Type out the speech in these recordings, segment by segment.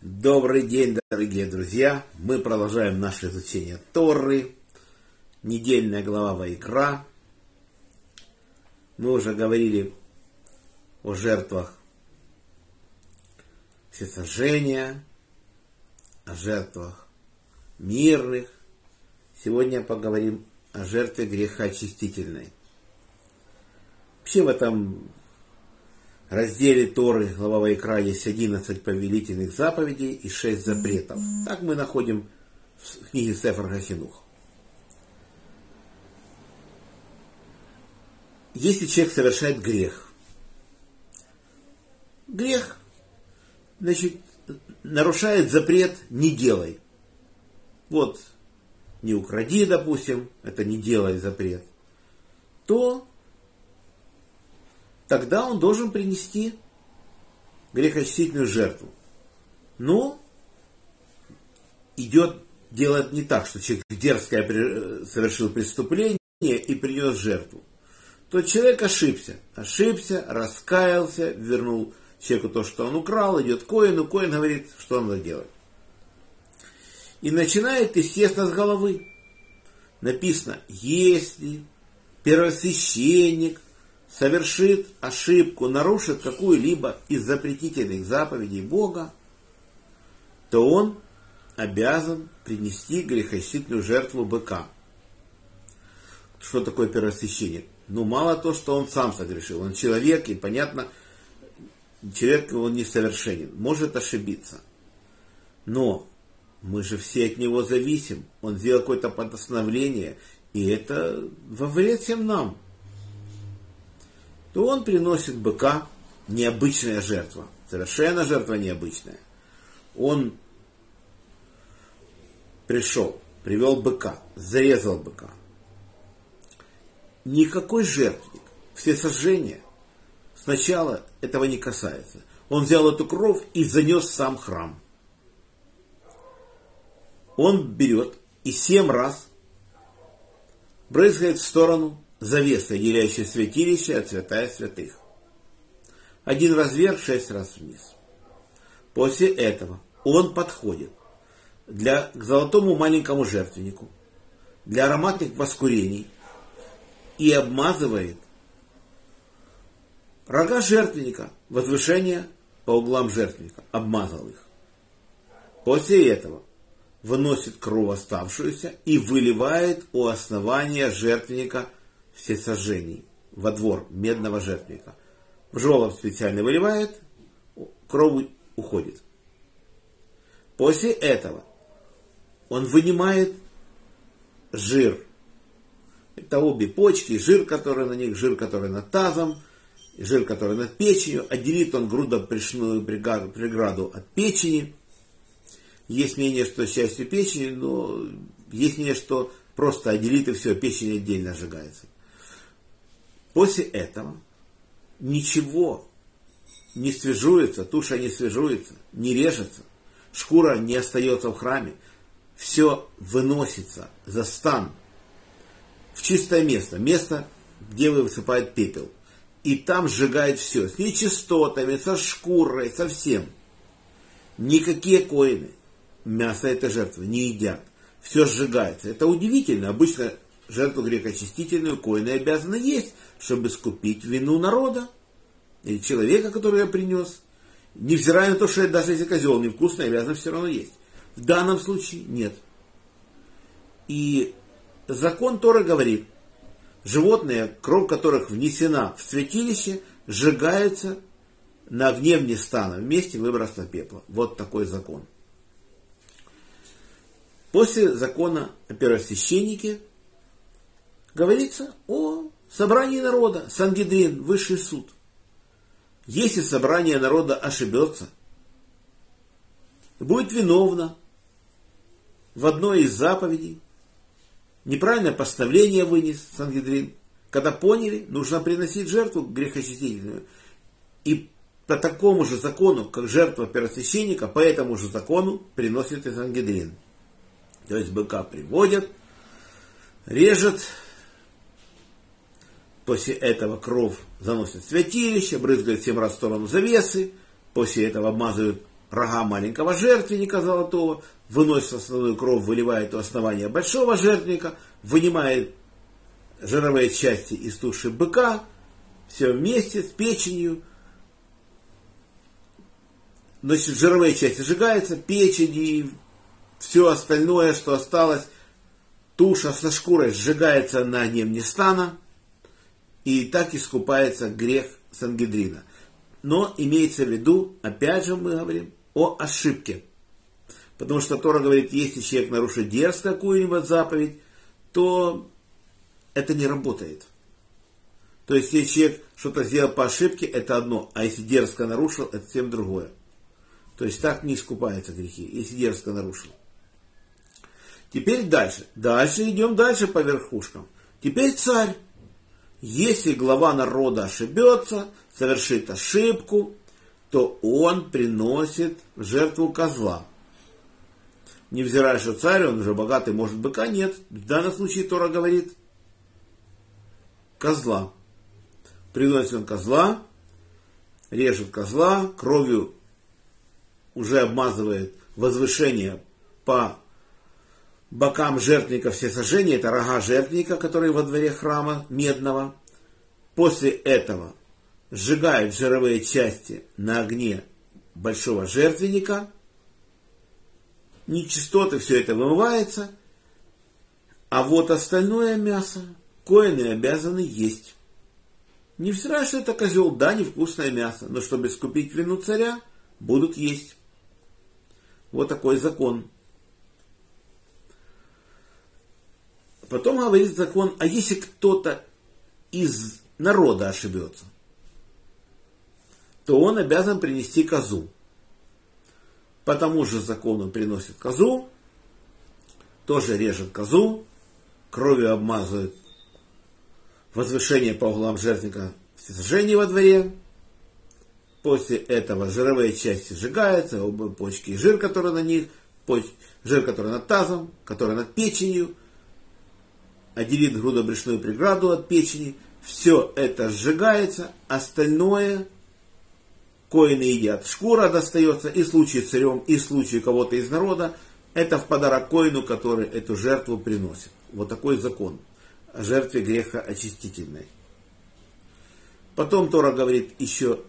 Добрый день, дорогие друзья! Мы продолжаем наше изучение Торы, недельная глава Вайкра. Мы уже говорили о жертвах всесожжения, о жертвах мирных. Сегодня поговорим о жертве греха очистительной. Вообще в этом разделе Торы, глава Вайкра, есть 11 повелительных заповедей и 6 запретов. Так мы находим в книге Сефар Хасинух. Если человек совершает грех, грех, значит, нарушает запрет «не делай». Вот, не укради, допустим, это не делай запрет, то тогда он должен принести грехочистительную жертву. Но идет, делает не так, что человек дерзкое совершил преступление и принес жертву. То человек ошибся, ошибся, раскаялся, вернул человеку то, что он украл, идет к Коину, Коин говорит, что надо делать. И начинает, естественно, с головы. Написано, если первосвященник совершит ошибку, нарушит какую-либо из запретительных заповедей Бога, то он обязан принести грехочистительную жертву быка. Что такое первосвященник? Ну, мало то, что он сам согрешил. Он человек, и понятно, человек он несовершенен, может ошибиться. Но мы же все от него зависим. Он сделал какое-то постановление, и это во вред всем нам то он приносит быка, необычная жертва, совершенно жертва необычная. Он пришел, привел быка, зарезал быка. Никакой жертвник, все сожжения, сначала этого не касается. Он взял эту кровь и занес сам храм. Он берет и семь раз брызгает в сторону завеса, отделяющая святилище от святая святых. Один раз вверх, шесть раз вниз. После этого он подходит для, к золотому маленькому жертвеннику, для ароматных воскурений и обмазывает рога жертвенника, возвышение по углам жертвенника, обмазал их. После этого выносит кровь оставшуюся и выливает у основания жертвенника всесожжений во двор медного жертвенника. В желоб специально выливает, кровь уходит. После этого он вынимает жир. Это обе почки, жир, который на них, жир, который над тазом, жир, который над печенью. Отделит он грудопришную преграду от печени. Есть мнение, что частью печени, но есть мнение, что просто отделит и все, печень отдельно сжигается. После этого ничего не свежуется, туша не свежуется, не режется, шкура не остается в храме. Все выносится за стан в чистое место, место, где высыпает пепел. И там сжигает все, с нечистотами, со шкурой, со всем. Никакие коины мясо этой жертвы не едят. Все сжигается. Это удивительно. Обычно жертву грехочистительную коины обязаны есть, чтобы скупить вину народа или человека, который ее принес. Невзирая на то, что даже если козел невкусный, обязан все равно есть. В данном случае нет. И закон Тора говорит, животные, кровь которых внесена в святилище, сжигаются на огне вне стана, вместе выброса пепла. Вот такой закон. После закона о первосвященнике говорится о собрании народа, Сангидрин, высший суд. Если собрание народа ошибется, будет виновна в одной из заповедей, неправильное постановление вынес Сангидрин, когда поняли, нужно приносить жертву грехочистительную. И по такому же закону, как жертва первосвященника, по этому же закону приносит и Сангидрин. То есть быка приводят, режет, После этого кровь заносит в святилище, брызгает семь раз в сторону завесы. После этого обмазывают рога маленького жертвенника золотого, выносит основную кровь, выливает у основания большого жертвенника, вынимает жировые части из туши быка, все вместе с печенью. Значит, жировые части сжигаются, печень и все остальное, что осталось, туша со шкурой сжигается на огне стана, и так искупается грех Сангедрина. Но имеется в виду, опять же мы говорим, о ошибке. Потому что Тора говорит, если человек нарушит дерзко какую-нибудь заповедь, то это не работает. То есть, если человек что-то сделал по ошибке, это одно, а если дерзко нарушил, это совсем другое. То есть, так не искупаются грехи, если дерзко нарушил. Теперь дальше. Дальше идем дальше по верхушкам. Теперь царь. Если глава народа ошибется, совершит ошибку, то он приносит жертву козла. Невзирая, что царь, он уже богатый, может быка, нет. В данном случае Тора говорит козла. Приносит он козла, режет козла, кровью уже обмазывает возвышение по бокам жертвника все сожжения, это рога жертвника, которые во дворе храма медного. После этого сжигают жировые части на огне большого жертвенника, нечистоты, все это вымывается, а вот остальное мясо коины обязаны есть. Не всегда, что это козел, да, невкусное мясо, но чтобы искупить вину царя, будут есть. Вот такой закон. Потом говорит закон, а если кто-то из народа ошибется, то он обязан принести козу. По тому же закону приносит козу, тоже режет козу, кровью обмазывает возвышение по углам жертвника всесожжения во дворе. После этого жировые части сжигаются, оба почки и жир, который на них, жир, который над тазом, который над печенью – отделит грудобрюшную преграду от печени, все это сжигается, остальное коины едят. Шкура достается и случае царем, и случае кого-то из народа, это в подарок коину, который эту жертву приносит. Вот такой закон о жертве греха очистительной. Потом Тора говорит еще,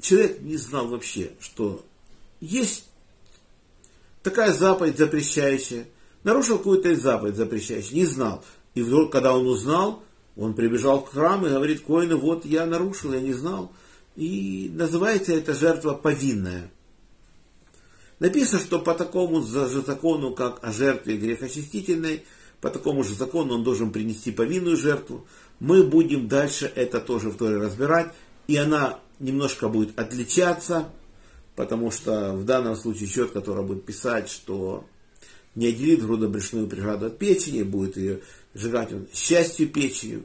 человек не знал вообще, что есть такая заповедь запрещающая, нарушил какую-то заповедь запрещающую, не знал. И вдруг, когда он узнал, он прибежал к храму и говорит, Коину, вот я нарушил, я не знал. И называется эта жертва повинная. Написано, что по такому же закону, как о жертве грехочистительной, по такому же закону он должен принести повинную жертву. Мы будем дальше это тоже в Торе разбирать. И она немножко будет отличаться, потому что в данном случае счет, который будет писать, что не отделит грудобрюшную преграду от печени, будет ее сжигать он счастью печенью.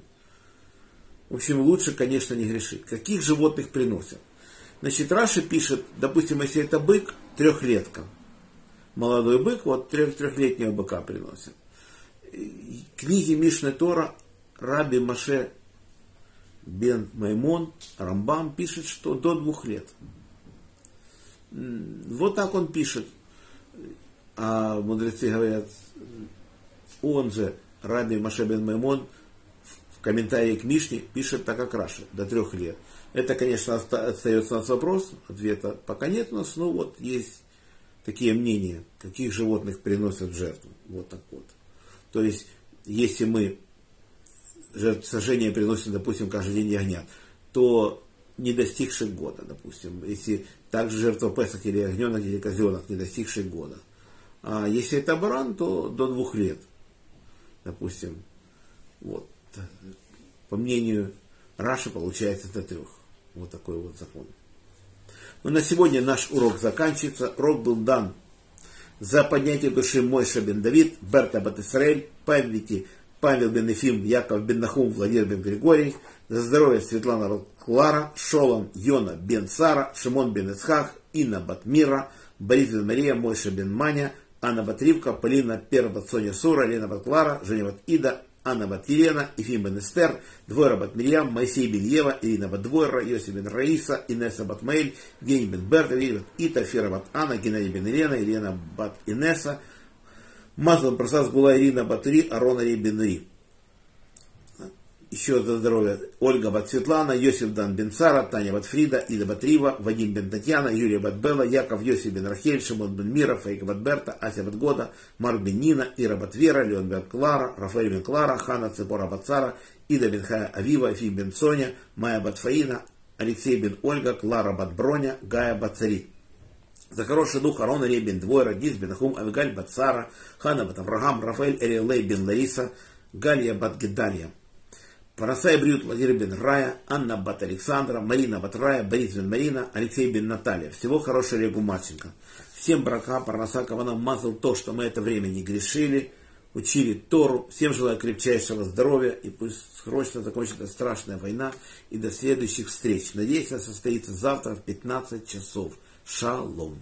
В общем, лучше, конечно, не грешить. Каких животных приносят? Значит, Раша пишет, допустим, если это бык, трехлетка. Молодой бык, вот трех, трехлетнего быка приносят. Книги Мишны Тора Раби Маше Бен Маймон, Рамбам пишет, что до двух лет. Вот так он пишет. А мудрецы говорят, он же Раби Маше бен Маймон в комментарии к Мишне пишет так, как Раша, до трех лет. Это, конечно, остается у нас вопрос, ответа пока нет у нас, но вот есть такие мнения, каких животных приносят в жертву. Вот так вот. То есть, если мы сожжение приносим, допустим, каждый день ягнят, то не достигших года, допустим, если также жертва Песах или ягненок или козленок, не достигших года. А если это баран, то до двух лет допустим, вот, по мнению Раши получается до трех. Вот такой вот закон. Но на сегодня наш урок заканчивается. Урок был дан за поднятие души Мойша бен Давид, Берта Батисраэль, памяти Павел бен Ефим, Яков бен Нахум, Владимир бен Григорий, за здоровье Светлана Клара, Шолом, Йона бен Сара, Шимон бен Ицхах, Инна Батмира, Борис бен Мария, Мойша бен Маня, Анна Батривка, Полина Пербат, Соня Сура, Лена Батклара, Женя Бат Ида, Анна бат Елена, Ефим бен Эстер, Двойра бат Мирьям, Моисей бен Ева, Ирина бат Двойра, Йосиф бен Раиса, Инесса бат Маэль, Гений бен Берта, Виль бат Ита, Фера бат Анна, Геннадий бен Елена, Елена бат Инесса, Маслом Просас была Ирина Батури, Арона бен Ри еще за здоровье, Ольга Бат Светлана, Йосиф Дан Бен Таня Бат Фрида, Ида Бат Рива, Вадим Бен Татьяна, Юрия Бат Яков Йосиф Бен Рахель, Шимон Бен Мира, Фейка Бат Берта, Ася Бат Года, Бен Нина, Ира Бат Вера, Леон Бен Клара, Рафаэль Бен Клара, Хана Цепора Бат Ида Бен Хая Авива, Фим Бен Соня, Майя Бат Фаина, Алексей Бен Ольга, Клара Бат Броня, Гая Бат. За хороший дух Арона Ребен Двойра, Гиз Бен Ахум, Авигаль Бат Сара, Хана Бат Рафаэль Эриэлей Бен Лариса, Галия Бат. Парасай Брют, Владимир бен Рая, Анна Бат Александра, Марина Бат Рая, Борис бен Марина, Алексей бен Наталья. Всего хорошего Регу Марченко. Всем брака, Парнаса Кавана мазал то, что мы это время не грешили, учили Тору. Всем желаю крепчайшего здоровья и пусть срочно закончится страшная война и до следующих встреч. Надеюсь, она состоится завтра в 15 часов. Шалом.